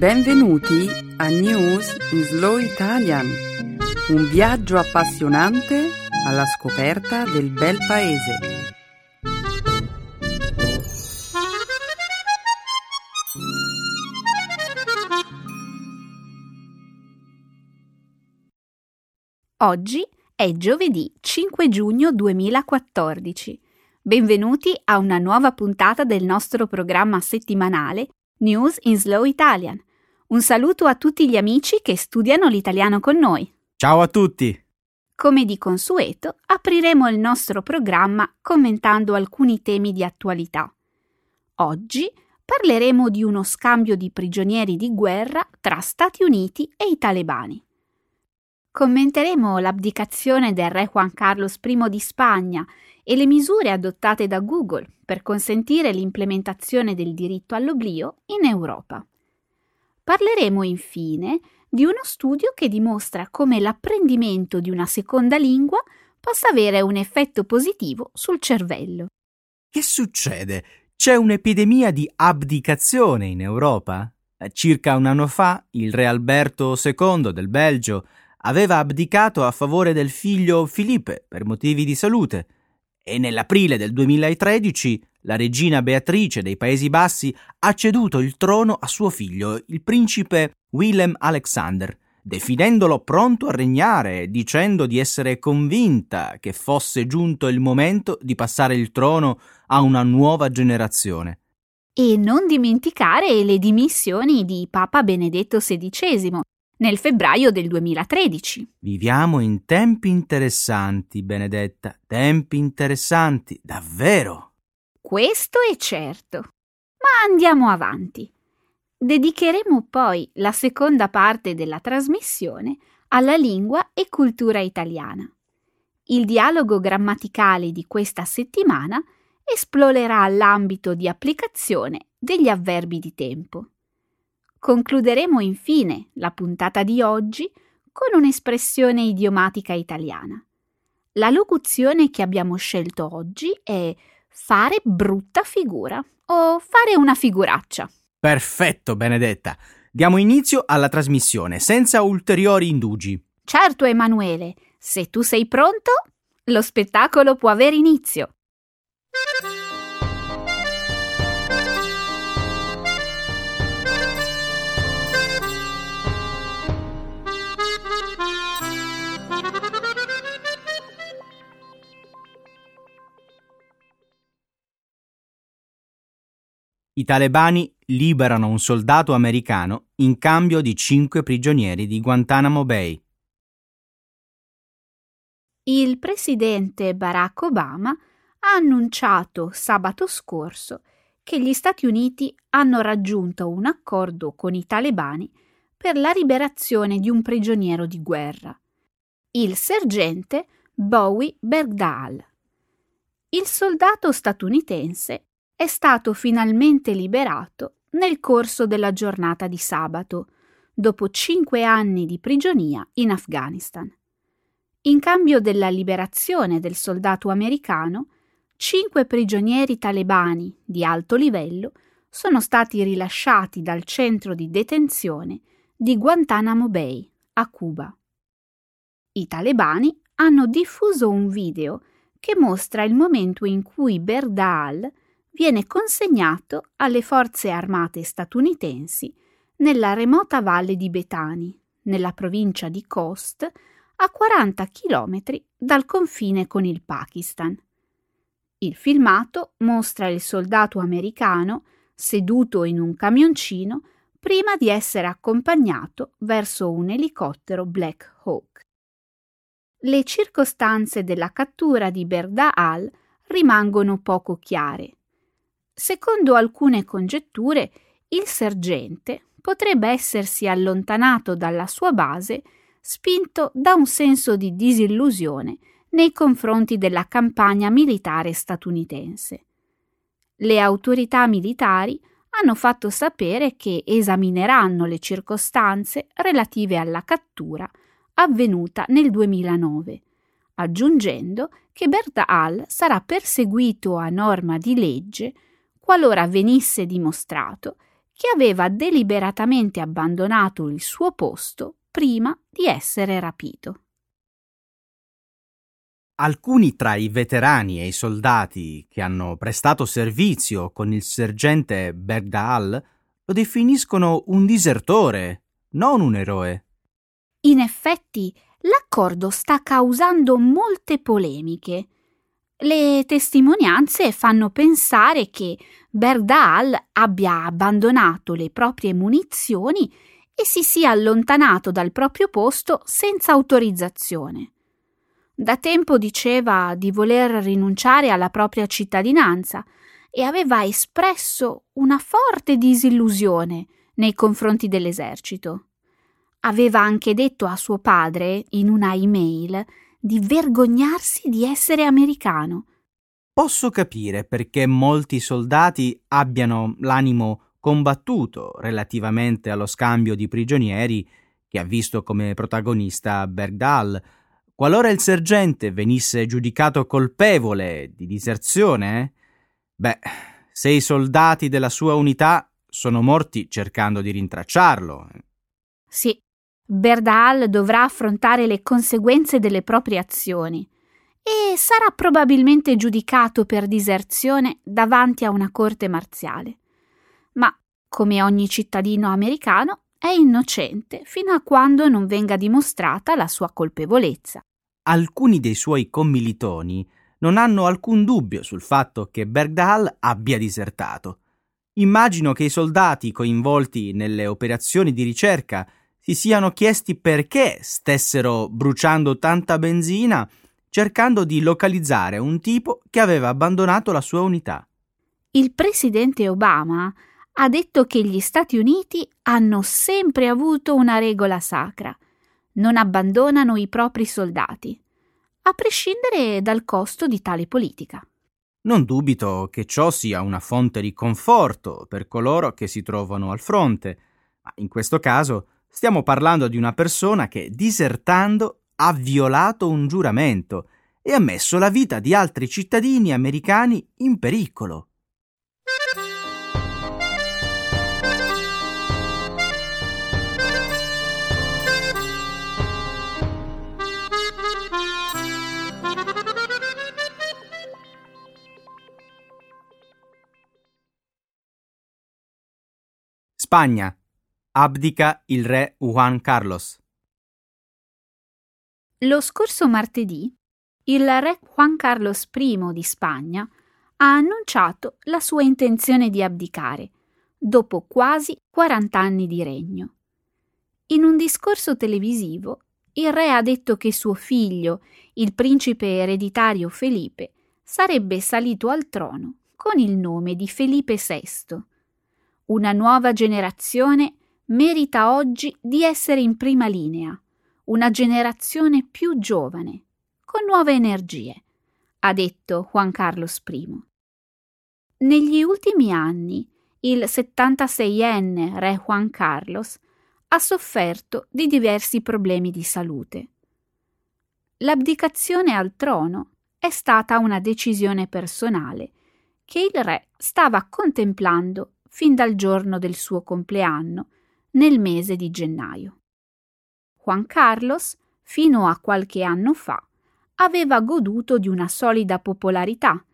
Benvenuti a News in Slow Italian, un viaggio appassionante alla scoperta del bel paese. Oggi è giovedì 5 giugno 2014. Benvenuti a una nuova puntata del nostro programma settimanale News in Slow Italian. Un saluto a tutti gli amici che studiano l'italiano con noi. Ciao a tutti! Come di consueto, apriremo il nostro programma commentando alcuni temi di attualità. Oggi parleremo di uno scambio di prigionieri di guerra tra Stati Uniti e i talebani. Commenteremo l'abdicazione del re Juan Carlos I di Spagna e le misure adottate da Google per consentire l'implementazione del diritto all'oblio in Europa. Parleremo infine di uno studio che dimostra come l'apprendimento di una seconda lingua possa avere un effetto positivo sul cervello. Che succede? C'è un'epidemia di abdicazione in Europa? Circa un anno fa il re Alberto II del Belgio aveva abdicato a favore del figlio Filippo per motivi di salute e nell'aprile del 2013 la regina Beatrice dei Paesi Bassi ha ceduto il trono a suo figlio, il principe Willem Alexander, definendolo pronto a regnare dicendo di essere convinta che fosse giunto il momento di passare il trono a una nuova generazione. E non dimenticare le dimissioni di Papa Benedetto XVI, nel febbraio del 2013. Viviamo in tempi interessanti, Benedetta, tempi interessanti, davvero. Questo è certo. Ma andiamo avanti. Dedicheremo poi la seconda parte della trasmissione alla lingua e cultura italiana. Il dialogo grammaticale di questa settimana esplorerà l'ambito di applicazione degli avverbi di tempo. Concluderemo infine la puntata di oggi con un'espressione idiomatica italiana. La locuzione che abbiamo scelto oggi è fare brutta figura o fare una figuraccia. Perfetto, Benedetta. Diamo inizio alla trasmissione senza ulteriori indugi. Certo, Emanuele, se tu sei pronto, lo spettacolo può avere inizio. I talebani liberano un soldato americano in cambio di cinque prigionieri di Guantanamo Bay. Il presidente Barack Obama ha annunciato sabato scorso che gli Stati Uniti hanno raggiunto un accordo con i talebani per la liberazione di un prigioniero di guerra, il sergente Bowie Bergdahl. Il soldato statunitense è stato finalmente liberato nel corso della giornata di sabato, dopo cinque anni di prigionia in Afghanistan. In cambio della liberazione del soldato americano, cinque prigionieri talebani di alto livello sono stati rilasciati dal centro di detenzione di Guantanamo Bay, a Cuba. I talebani hanno diffuso un video che mostra il momento in cui Berdaal viene consegnato alle forze armate statunitensi nella remota valle di Betani, nella provincia di Khost, a 40 km dal confine con il Pakistan. Il filmato mostra il soldato americano seduto in un camioncino prima di essere accompagnato verso un elicottero Black Hawk. Le circostanze della cattura di Berda Al rimangono poco chiare. Secondo alcune congetture, il sergente potrebbe essersi allontanato dalla sua base spinto da un senso di disillusione nei confronti della campagna militare statunitense. Le autorità militari hanno fatto sapere che esamineranno le circostanze relative alla cattura avvenuta nel 2009, aggiungendo che Berta Al sarà perseguito a norma di legge qualora venisse dimostrato che aveva deliberatamente abbandonato il suo posto prima di essere rapito. Alcuni tra i veterani e i soldati che hanno prestato servizio con il sergente Bergdahl lo definiscono un disertore, non un eroe. In effetti, l'accordo sta causando molte polemiche. Le testimonianze fanno pensare che Bergdahl abbia abbandonato le proprie munizioni e si sia allontanato dal proprio posto senza autorizzazione. Da tempo diceva di voler rinunciare alla propria cittadinanza e aveva espresso una forte disillusione nei confronti dell'esercito. Aveva anche detto a suo padre, in una email, di vergognarsi di essere americano. Posso capire perché molti soldati abbiano l'animo combattuto relativamente allo scambio di prigionieri che ha visto come protagonista Bergdahl, Qualora il sergente venisse giudicato colpevole di diserzione, eh? beh, se i soldati della sua unità sono morti cercando di rintracciarlo. Sì, Berdal dovrà affrontare le conseguenze delle proprie azioni e sarà probabilmente giudicato per diserzione davanti a una corte marziale. Ma, come ogni cittadino americano, è innocente fino a quando non venga dimostrata la sua colpevolezza alcuni dei suoi commilitoni non hanno alcun dubbio sul fatto che Bergdahl abbia disertato. Immagino che i soldati coinvolti nelle operazioni di ricerca si siano chiesti perché stessero bruciando tanta benzina cercando di localizzare un tipo che aveva abbandonato la sua unità. Il presidente Obama ha detto che gli Stati Uniti hanno sempre avuto una regola sacra – non abbandonano i propri soldati, a prescindere dal costo di tale politica. Non dubito che ciò sia una fonte di conforto per coloro che si trovano al fronte, ma in questo caso stiamo parlando di una persona che, disertando, ha violato un giuramento e ha messo la vita di altri cittadini americani in pericolo. Spagna. Abdica il re Juan Carlos. Lo scorso martedì il re Juan Carlos I di Spagna ha annunciato la sua intenzione di abdicare dopo quasi 40 anni di regno. In un discorso televisivo il re ha detto che suo figlio, il principe ereditario Felipe, sarebbe salito al trono con il nome di Felipe VI una nuova generazione merita oggi di essere in prima linea, una generazione più giovane, con nuove energie, ha detto Juan Carlos I. Negli ultimi anni il 76enne re Juan Carlos ha sofferto di diversi problemi di salute. L'abdicazione al trono è stata una decisione personale che il re stava contemplando fin dal giorno del suo compleanno, nel mese di gennaio. Juan Carlos, fino a qualche anno fa, aveva goduto di una solida popolarità,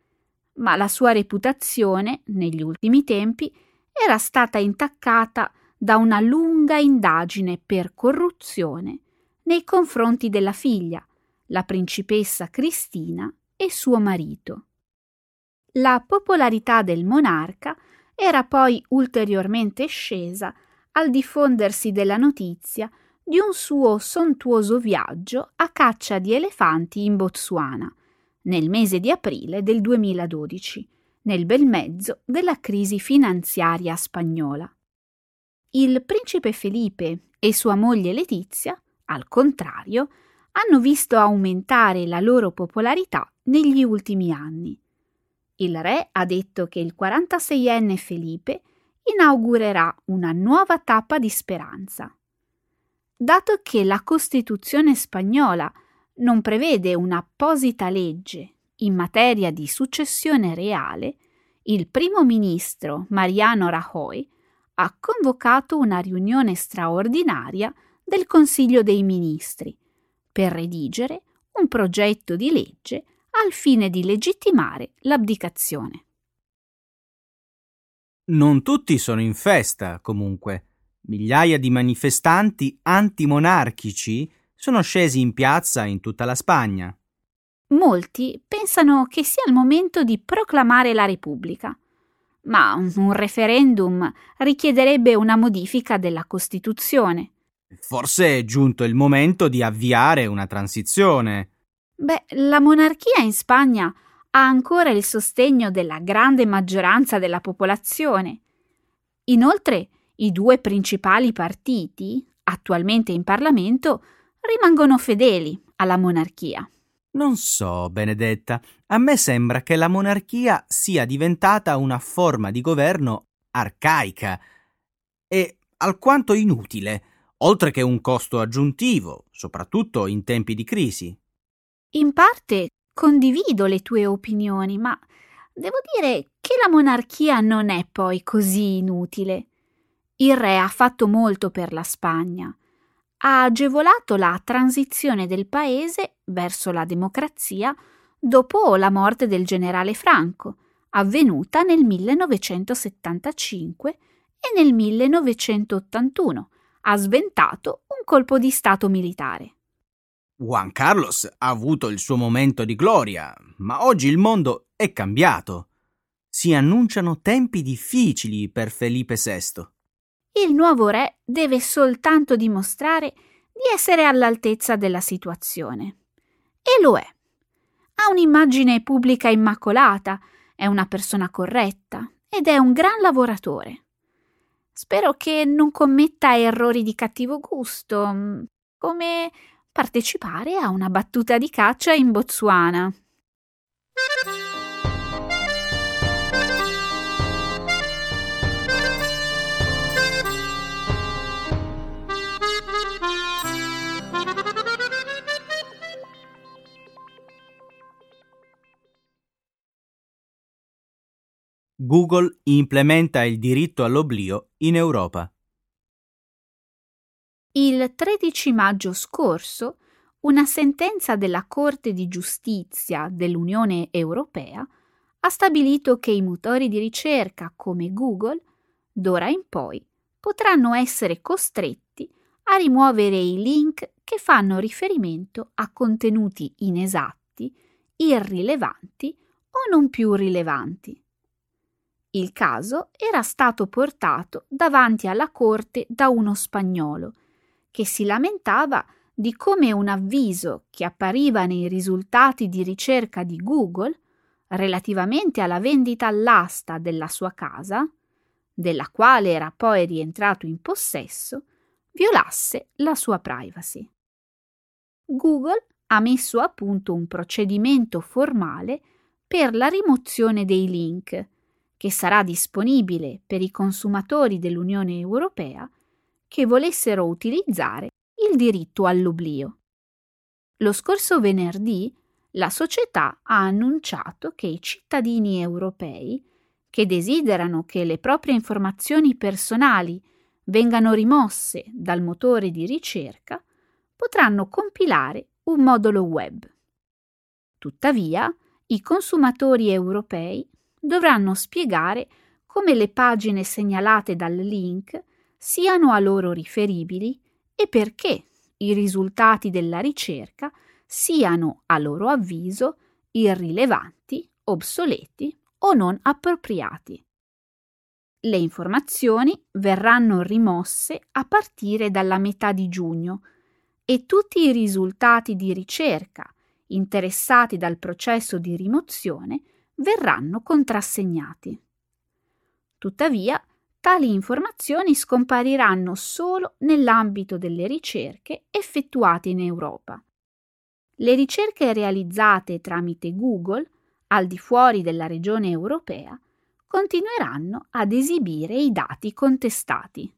ma la sua reputazione, negli ultimi tempi, era stata intaccata da una lunga indagine per corruzione nei confronti della figlia, la principessa Cristina, e suo marito. La popolarità del monarca era poi ulteriormente scesa al diffondersi della notizia di un suo sontuoso viaggio a caccia di elefanti in Botswana, nel mese di aprile del 2012, nel bel mezzo della crisi finanziaria spagnola. Il principe Felipe e sua moglie Letizia, al contrario, hanno visto aumentare la loro popolarità negli ultimi anni. Il re ha detto che il 46enne Felipe inaugurerà una nuova tappa di speranza. Dato che la Costituzione spagnola non prevede un'apposita legge in materia di successione reale, il primo ministro Mariano Rajoy ha convocato una riunione straordinaria del Consiglio dei Ministri per redigere un progetto di legge al fine di legittimare l'abdicazione. Non tutti sono in festa, comunque. Migliaia di manifestanti antimonarchici sono scesi in piazza in tutta la Spagna. Molti pensano che sia il momento di proclamare la Repubblica, ma un referendum richiederebbe una modifica della Costituzione. Forse è giunto il momento di avviare una transizione. Beh, la monarchia in Spagna ha ancora il sostegno della grande maggioranza della popolazione. Inoltre, i due principali partiti, attualmente in Parlamento, rimangono fedeli alla monarchia. Non so, Benedetta, a me sembra che la monarchia sia diventata una forma di governo arcaica e alquanto inutile, oltre che un costo aggiuntivo, soprattutto in tempi di crisi. In parte condivido le tue opinioni, ma devo dire che la monarchia non è poi così inutile. Il re ha fatto molto per la Spagna. Ha agevolato la transizione del paese verso la democrazia dopo la morte del generale Franco, avvenuta nel 1975 e nel 1981. Ha sventato un colpo di Stato militare. Juan Carlos ha avuto il suo momento di gloria, ma oggi il mondo è cambiato. Si annunciano tempi difficili per Felipe VI. Il nuovo re deve soltanto dimostrare di essere all'altezza della situazione. E lo è. Ha un'immagine pubblica immacolata, è una persona corretta ed è un gran lavoratore. Spero che non commetta errori di cattivo gusto, come partecipare a una battuta di caccia in Botswana. Google implementa il diritto all'oblio in Europa. Il 13 maggio scorso una sentenza della Corte di giustizia dell'Unione Europea ha stabilito che i motori di ricerca come Google, d'ora in poi, potranno essere costretti a rimuovere i link che fanno riferimento a contenuti inesatti, irrilevanti o non più rilevanti. Il caso era stato portato davanti alla Corte da uno spagnolo che si lamentava di come un avviso che appariva nei risultati di ricerca di Google relativamente alla vendita all'asta della sua casa, della quale era poi rientrato in possesso, violasse la sua privacy. Google ha messo a punto un procedimento formale per la rimozione dei link, che sarà disponibile per i consumatori dell'Unione Europea che volessero utilizzare il diritto all'oblio. Lo scorso venerdì la società ha annunciato che i cittadini europei che desiderano che le proprie informazioni personali vengano rimosse dal motore di ricerca potranno compilare un modulo web. Tuttavia, i consumatori europei dovranno spiegare come le pagine segnalate dal link siano a loro riferibili e perché i risultati della ricerca siano a loro avviso irrilevanti, obsoleti o non appropriati. Le informazioni verranno rimosse a partire dalla metà di giugno e tutti i risultati di ricerca interessati dal processo di rimozione verranno contrassegnati. Tuttavia, tali informazioni scompariranno solo nell'ambito delle ricerche effettuate in Europa. Le ricerche realizzate tramite Google, al di fuori della regione europea, continueranno ad esibire i dati contestati.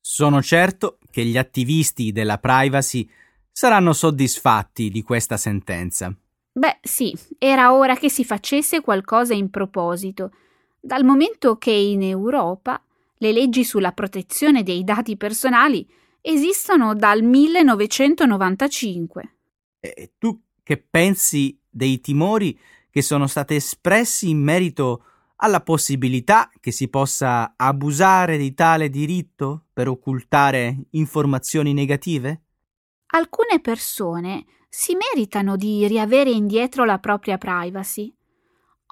Sono certo che gli attivisti della privacy saranno soddisfatti di questa sentenza. Beh, sì, era ora che si facesse qualcosa in proposito dal momento che in Europa le leggi sulla protezione dei dati personali esistono dal 1995. E tu che pensi dei timori che sono stati espressi in merito alla possibilità che si possa abusare di tale diritto per occultare informazioni negative? Alcune persone si meritano di riavere indietro la propria privacy.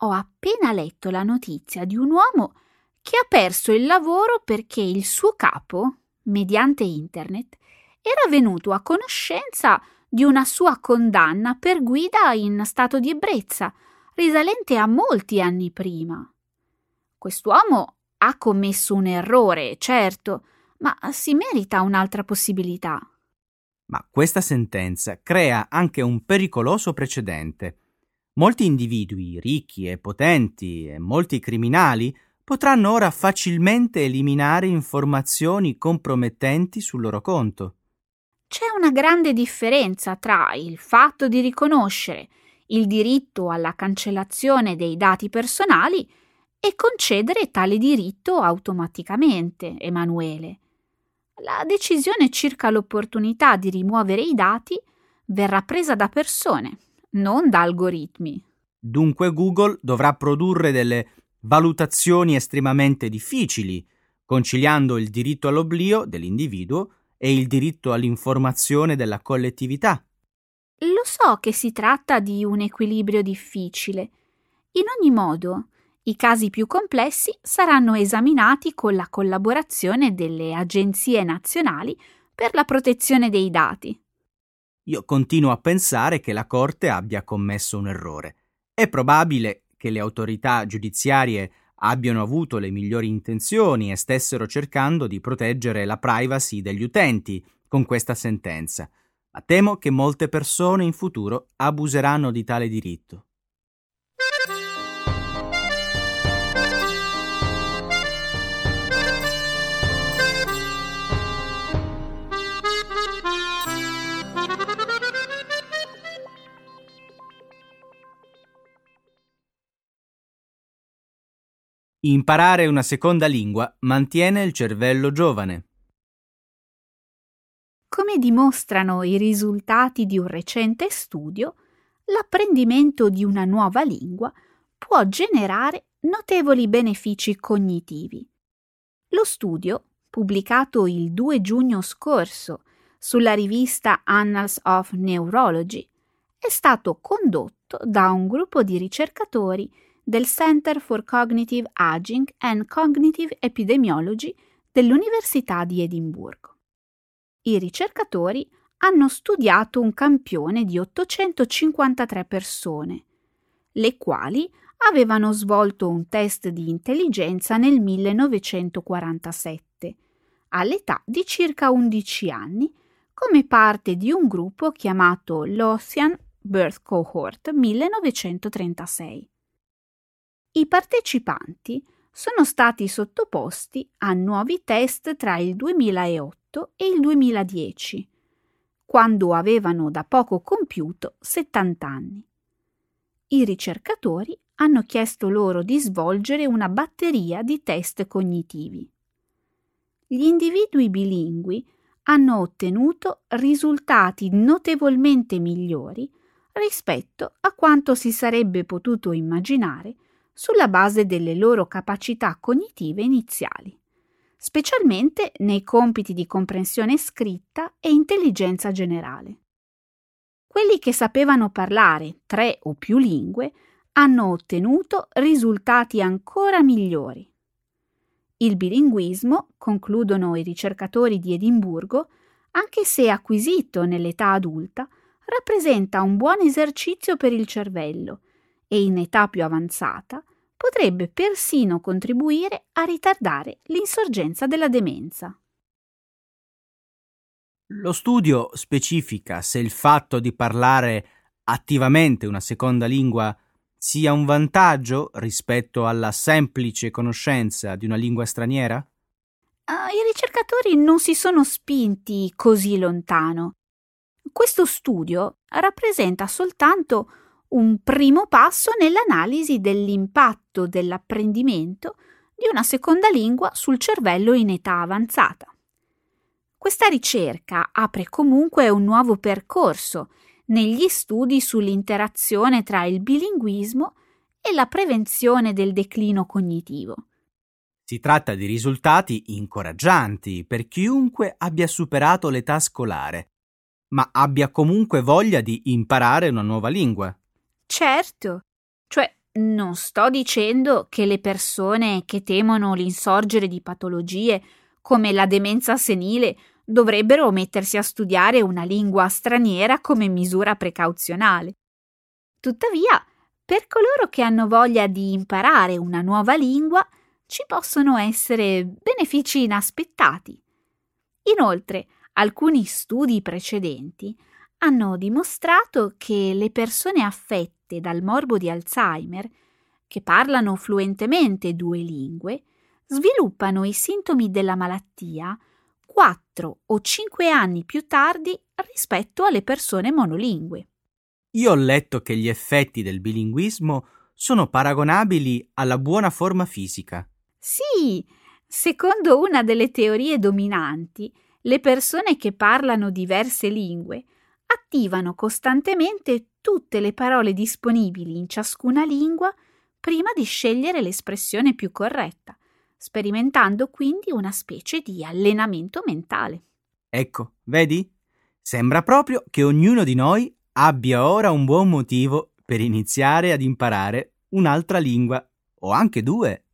Ho appena letto la notizia di un uomo che ha perso il lavoro perché il suo capo, mediante internet, era venuto a conoscenza di una sua condanna per guida in stato di ebbrezza, risalente a molti anni prima. Quest'uomo ha commesso un errore, certo, ma si merita un'altra possibilità. Ma questa sentenza crea anche un pericoloso precedente. Molti individui ricchi e potenti e molti criminali potranno ora facilmente eliminare informazioni compromettenti sul loro conto. C'è una grande differenza tra il fatto di riconoscere il diritto alla cancellazione dei dati personali e concedere tale diritto automaticamente, Emanuele. La decisione circa l'opportunità di rimuovere i dati verrà presa da persone, non da algoritmi. Dunque Google dovrà produrre delle valutazioni estremamente difficili, conciliando il diritto all'oblio dell'individuo e il diritto all'informazione della collettività. Lo so che si tratta di un equilibrio difficile. In ogni modo, i casi più complessi saranno esaminati con la collaborazione delle agenzie nazionali per la protezione dei dati. Io continuo a pensare che la Corte abbia commesso un errore. È probabile che le autorità giudiziarie abbiano avuto le migliori intenzioni e stessero cercando di proteggere la privacy degli utenti con questa sentenza, ma temo che molte persone in futuro abuseranno di tale diritto. Imparare una seconda lingua mantiene il cervello giovane. Come dimostrano i risultati di un recente studio, l'apprendimento di una nuova lingua può generare notevoli benefici cognitivi. Lo studio, pubblicato il 2 giugno scorso sulla rivista Annals of Neurology, è stato condotto da un gruppo di ricercatori del Center for Cognitive Aging and Cognitive Epidemiology dell'Università di Edimburgo. I ricercatori hanno studiato un campione di 853 persone, le quali avevano svolto un test di intelligenza nel 1947, all'età di circa 11 anni, come parte di un gruppo chiamato l'Ocean Birth Cohort 1936 i partecipanti sono stati sottoposti a nuovi test tra il 2008 e il 2010, quando avevano da poco compiuto 70 anni. I ricercatori hanno chiesto loro di svolgere una batteria di test cognitivi. Gli individui bilingui hanno ottenuto risultati notevolmente migliori rispetto a quanto si sarebbe potuto immaginare sulla base delle loro capacità cognitive iniziali, specialmente nei compiti di comprensione scritta e intelligenza generale. Quelli che sapevano parlare tre o più lingue hanno ottenuto risultati ancora migliori. Il bilinguismo, concludono i ricercatori di Edimburgo, anche se acquisito nell'età adulta, rappresenta un buon esercizio per il cervello e in età più avanzata potrebbe persino contribuire a ritardare l'insorgenza della demenza. Lo studio specifica se il fatto di parlare attivamente una seconda lingua sia un vantaggio rispetto alla semplice conoscenza di una lingua straniera? Uh, I ricercatori non si sono spinti così lontano. Questo studio rappresenta soltanto un primo passo nell'analisi dell'impatto dell'apprendimento di una seconda lingua sul cervello in età avanzata. Questa ricerca apre comunque un nuovo percorso negli studi sull'interazione tra il bilinguismo e la prevenzione del declino cognitivo. Si tratta di risultati incoraggianti per chiunque abbia superato l'età scolare, ma abbia comunque voglia di imparare una nuova lingua. Certo, cioè non sto dicendo che le persone che temono l'insorgere di patologie come la demenza senile dovrebbero mettersi a studiare una lingua straniera come misura precauzionale. Tuttavia, per coloro che hanno voglia di imparare una nuova lingua, ci possono essere benefici inaspettati. Inoltre, alcuni studi precedenti hanno dimostrato che le persone affette dal morbo di Alzheimer, che parlano fluentemente due lingue, sviluppano i sintomi della malattia 4 o 5 anni più tardi rispetto alle persone monolingue. Io ho letto che gli effetti del bilinguismo sono paragonabili alla buona forma fisica. Sì, secondo una delle teorie dominanti, le persone che parlano diverse lingue attivano costantemente tutte le parole disponibili in ciascuna lingua prima di scegliere l'espressione più corretta, sperimentando quindi una specie di allenamento mentale. Ecco, vedi? Sembra proprio che ognuno di noi abbia ora un buon motivo per iniziare ad imparare un'altra lingua, o anche due.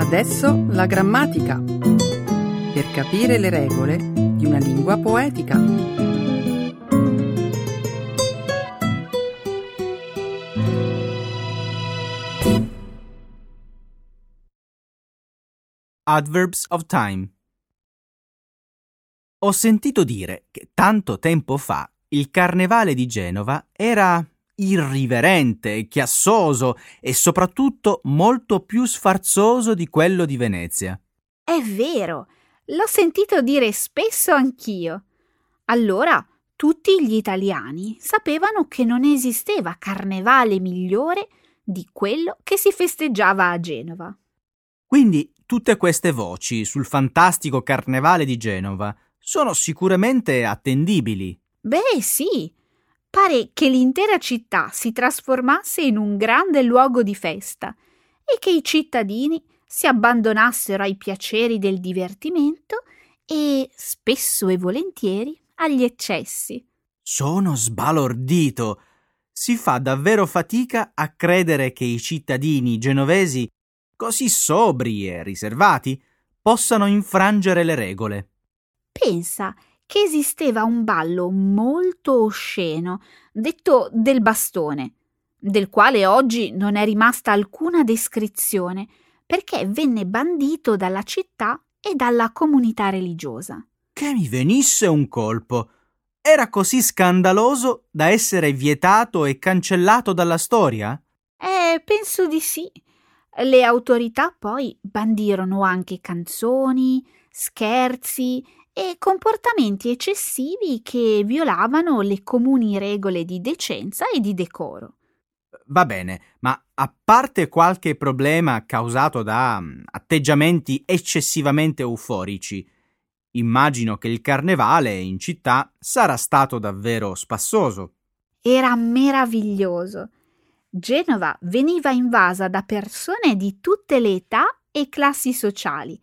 Adesso la grammatica. Per capire le regole di una lingua poetica. Adverbs of time. Ho sentito dire che tanto tempo fa il carnevale di Genova era irriverente, chiassoso e soprattutto molto più sfarzoso di quello di Venezia. È vero, l'ho sentito dire spesso anch'io. Allora tutti gli italiani sapevano che non esisteva carnevale migliore di quello che si festeggiava a Genova. Quindi tutte queste voci sul fantastico carnevale di Genova sono sicuramente attendibili. Beh, sì, pare che l'intera città si trasformasse in un grande luogo di festa e che i cittadini si abbandonassero ai piaceri del divertimento e, spesso e volentieri, agli eccessi. Sono sbalordito. Si fa davvero fatica a credere che i cittadini genovesi, così sobri e riservati, possano infrangere le regole. Pensa che esisteva un ballo molto osceno, detto del bastone, del quale oggi non è rimasta alcuna descrizione, perché venne bandito dalla città e dalla comunità religiosa. Che mi venisse un colpo. Era così scandaloso da essere vietato e cancellato dalla storia? Eh, penso di sì. Le autorità poi bandirono anche canzoni, scherzi e comportamenti eccessivi che violavano le comuni regole di decenza e di decoro. Va bene, ma a parte qualche problema causato da um, atteggiamenti eccessivamente euforici, immagino che il carnevale in città sarà stato davvero spassoso. Era meraviglioso. Genova veniva invasa da persone di tutte le età e classi sociali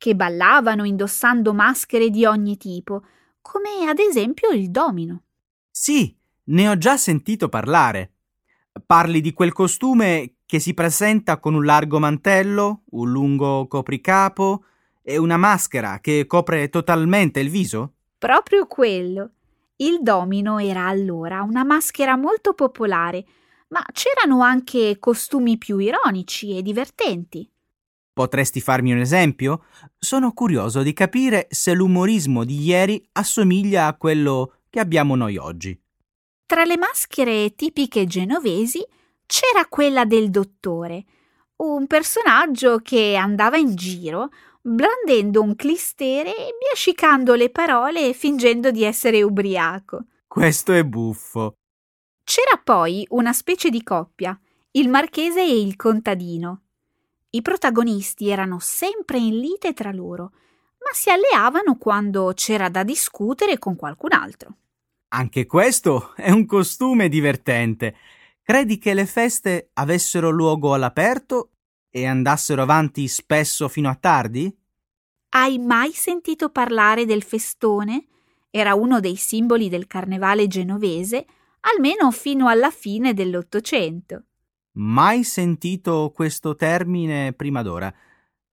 che ballavano indossando maschere di ogni tipo, come ad esempio il domino. Sì, ne ho già sentito parlare. Parli di quel costume che si presenta con un largo mantello, un lungo copricapo e una maschera che copre totalmente il viso? Proprio quello. Il domino era allora una maschera molto popolare, ma c'erano anche costumi più ironici e divertenti. Potresti farmi un esempio? Sono curioso di capire se l'umorismo di ieri assomiglia a quello che abbiamo noi oggi. Tra le maschere tipiche genovesi c'era quella del dottore, un personaggio che andava in giro blandendo un clistere e biascicando le parole e fingendo di essere ubriaco. Questo è buffo. C'era poi una specie di coppia, il marchese e il contadino. I protagonisti erano sempre in lite tra loro, ma si alleavano quando c'era da discutere con qualcun altro. Anche questo è un costume divertente. Credi che le feste avessero luogo all'aperto e andassero avanti spesso fino a tardi? Hai mai sentito parlare del festone? Era uno dei simboli del carnevale genovese, almeno fino alla fine dell'Ottocento. Mai sentito questo termine prima d'ora.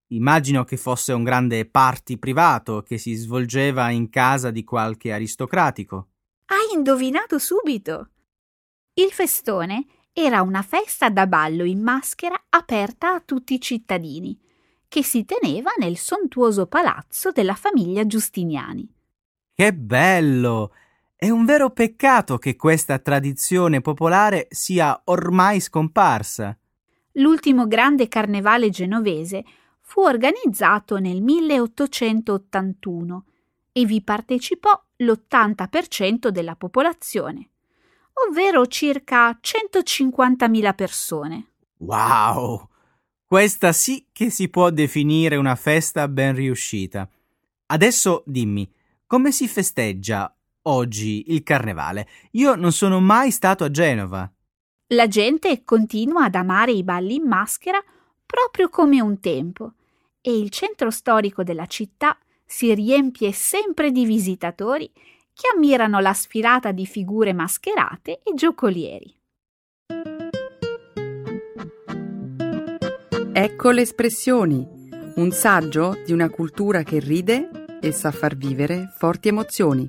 Immagino che fosse un grande party privato che si svolgeva in casa di qualche aristocratico. Hai indovinato subito. Il festone era una festa da ballo in maschera aperta a tutti i cittadini, che si teneva nel sontuoso palazzo della famiglia Giustiniani. Che bello! È un vero peccato che questa tradizione popolare sia ormai scomparsa. L'ultimo grande carnevale genovese fu organizzato nel 1881 e vi partecipò l'80% della popolazione ovvero circa 150.000 persone. Wow! Questa sì che si può definire una festa ben riuscita. Adesso dimmi, come si festeggia oggi il carnevale? Io non sono mai stato a Genova. La gente continua ad amare i balli in maschera proprio come un tempo e il centro storico della città si riempie sempre di visitatori che ammirano la sfilata di figure mascherate e giocolieri. Ecco le espressioni, un saggio di una cultura che ride e sa far vivere forti emozioni.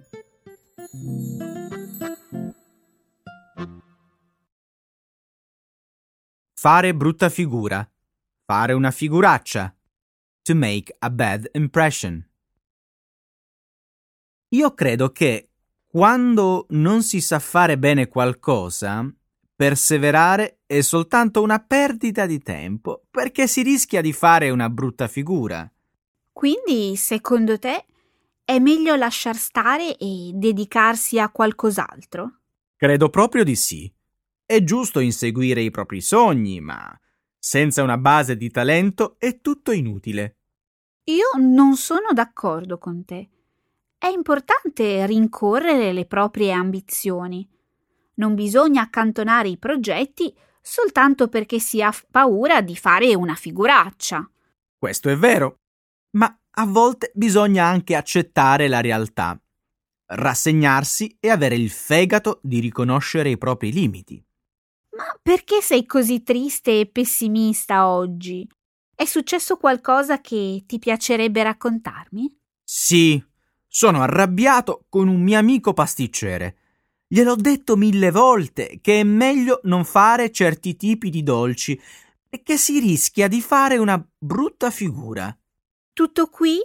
Fare brutta figura. Fare una figuraccia. To make a bad impression. Io credo che quando non si sa fare bene qualcosa, perseverare è soltanto una perdita di tempo, perché si rischia di fare una brutta figura. Quindi, secondo te, è meglio lasciar stare e dedicarsi a qualcos'altro? Credo proprio di sì. È giusto inseguire i propri sogni, ma senza una base di talento è tutto inutile. Io non sono d'accordo con te. È importante rincorrere le proprie ambizioni. Non bisogna accantonare i progetti soltanto perché si ha paura di fare una figuraccia. Questo è vero, ma a volte bisogna anche accettare la realtà, rassegnarsi e avere il fegato di riconoscere i propri limiti. Ma perché sei così triste e pessimista oggi? È successo qualcosa che ti piacerebbe raccontarmi? Sì, sono arrabbiato con un mio amico pasticcere. Gliel'ho detto mille volte che è meglio non fare certi tipi di dolci, perché si rischia di fare una brutta figura. Tutto qui?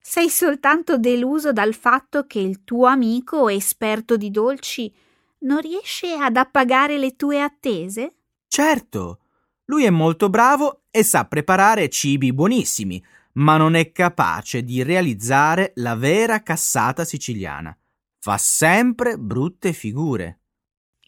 Sei soltanto deluso dal fatto che il tuo amico esperto di dolci non riesce ad appagare le tue attese? Certo, lui è molto bravo e sa preparare cibi buonissimi, ma non è capace di realizzare la vera cassata siciliana. Fa sempre brutte figure.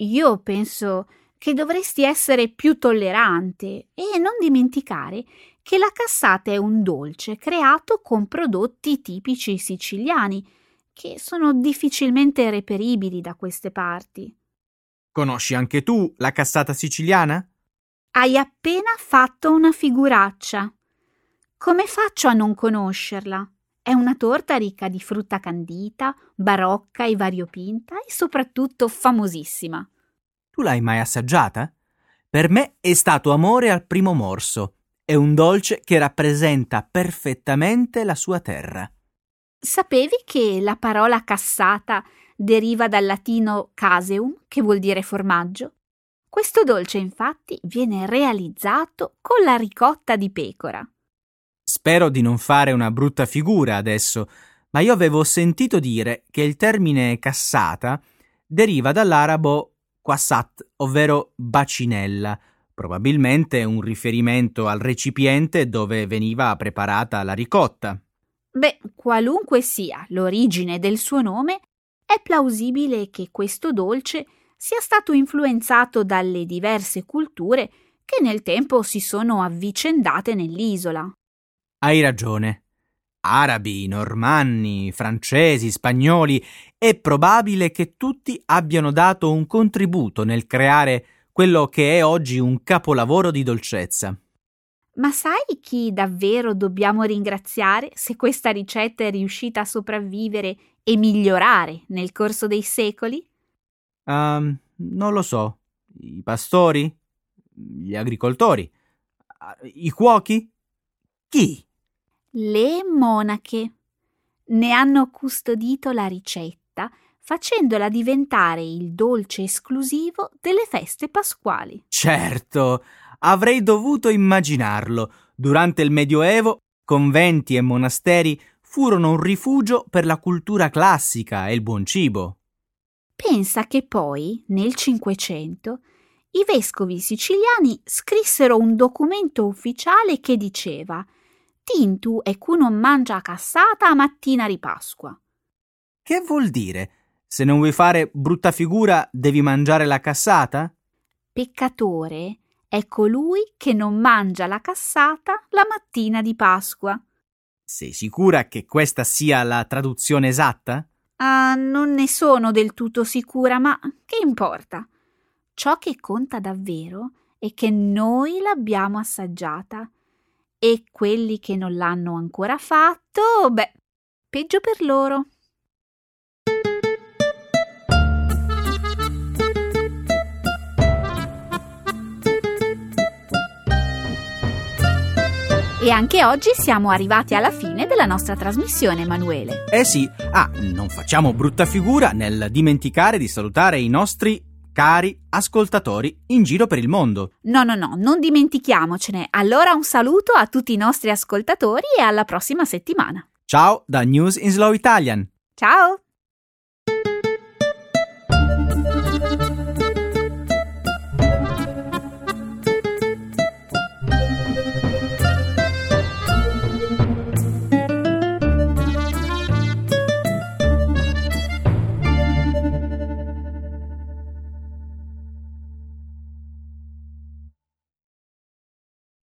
Io penso che dovresti essere più tollerante e non dimenticare che la cassata è un dolce creato con prodotti tipici siciliani che sono difficilmente reperibili da queste parti. Conosci anche tu la cassata siciliana? Hai appena fatto una figuraccia. Come faccio a non conoscerla? È una torta ricca di frutta candita, barocca e variopinta e soprattutto famosissima. Tu l'hai mai assaggiata? Per me è stato amore al primo morso. È un dolce che rappresenta perfettamente la sua terra. Sapevi che la parola cassata deriva dal latino caseum, che vuol dire formaggio? Questo dolce infatti viene realizzato con la ricotta di pecora. Spero di non fare una brutta figura adesso, ma io avevo sentito dire che il termine cassata deriva dall'arabo quassat, ovvero bacinella, probabilmente un riferimento al recipiente dove veniva preparata la ricotta. Beh, qualunque sia l'origine del suo nome, è plausibile che questo dolce sia stato influenzato dalle diverse culture che nel tempo si sono avvicendate nell'isola. Hai ragione. Arabi, normanni, francesi, spagnoli, è probabile che tutti abbiano dato un contributo nel creare quello che è oggi un capolavoro di dolcezza. Ma sai chi davvero dobbiamo ringraziare se questa ricetta è riuscita a sopravvivere e migliorare nel corso dei secoli? Um, non lo so. I pastori? Gli agricoltori? I cuochi? Chi? Le monache. Ne hanno custodito la ricetta facendola diventare il dolce esclusivo delle feste pasquali. Certo, avrei dovuto immaginarlo. Durante il Medioevo, conventi e monasteri furono un rifugio per la cultura classica e il buon cibo. Pensa che poi, nel Cinquecento, i vescovi siciliani scrissero un documento ufficiale che diceva Tintu e cu non mangia cassata a mattina di Pasqua. Che vuol dire? Se non vuoi fare brutta figura, devi mangiare la cassata? Peccatore è colui che non mangia la cassata la mattina di Pasqua. Sei sicura che questa sia la traduzione esatta? Ah, non ne sono del tutto sicura, ma che importa? Ciò che conta davvero è che noi l'abbiamo assaggiata e quelli che non l'hanno ancora fatto, beh, peggio per loro. E anche oggi siamo arrivati alla fine della nostra trasmissione, Emanuele. Eh sì, ah, non facciamo brutta figura nel dimenticare di salutare i nostri cari ascoltatori in giro per il mondo. No, no, no, non dimentichiamocene. Allora un saluto a tutti i nostri ascoltatori e alla prossima settimana. Ciao da News in Slow Italian. Ciao!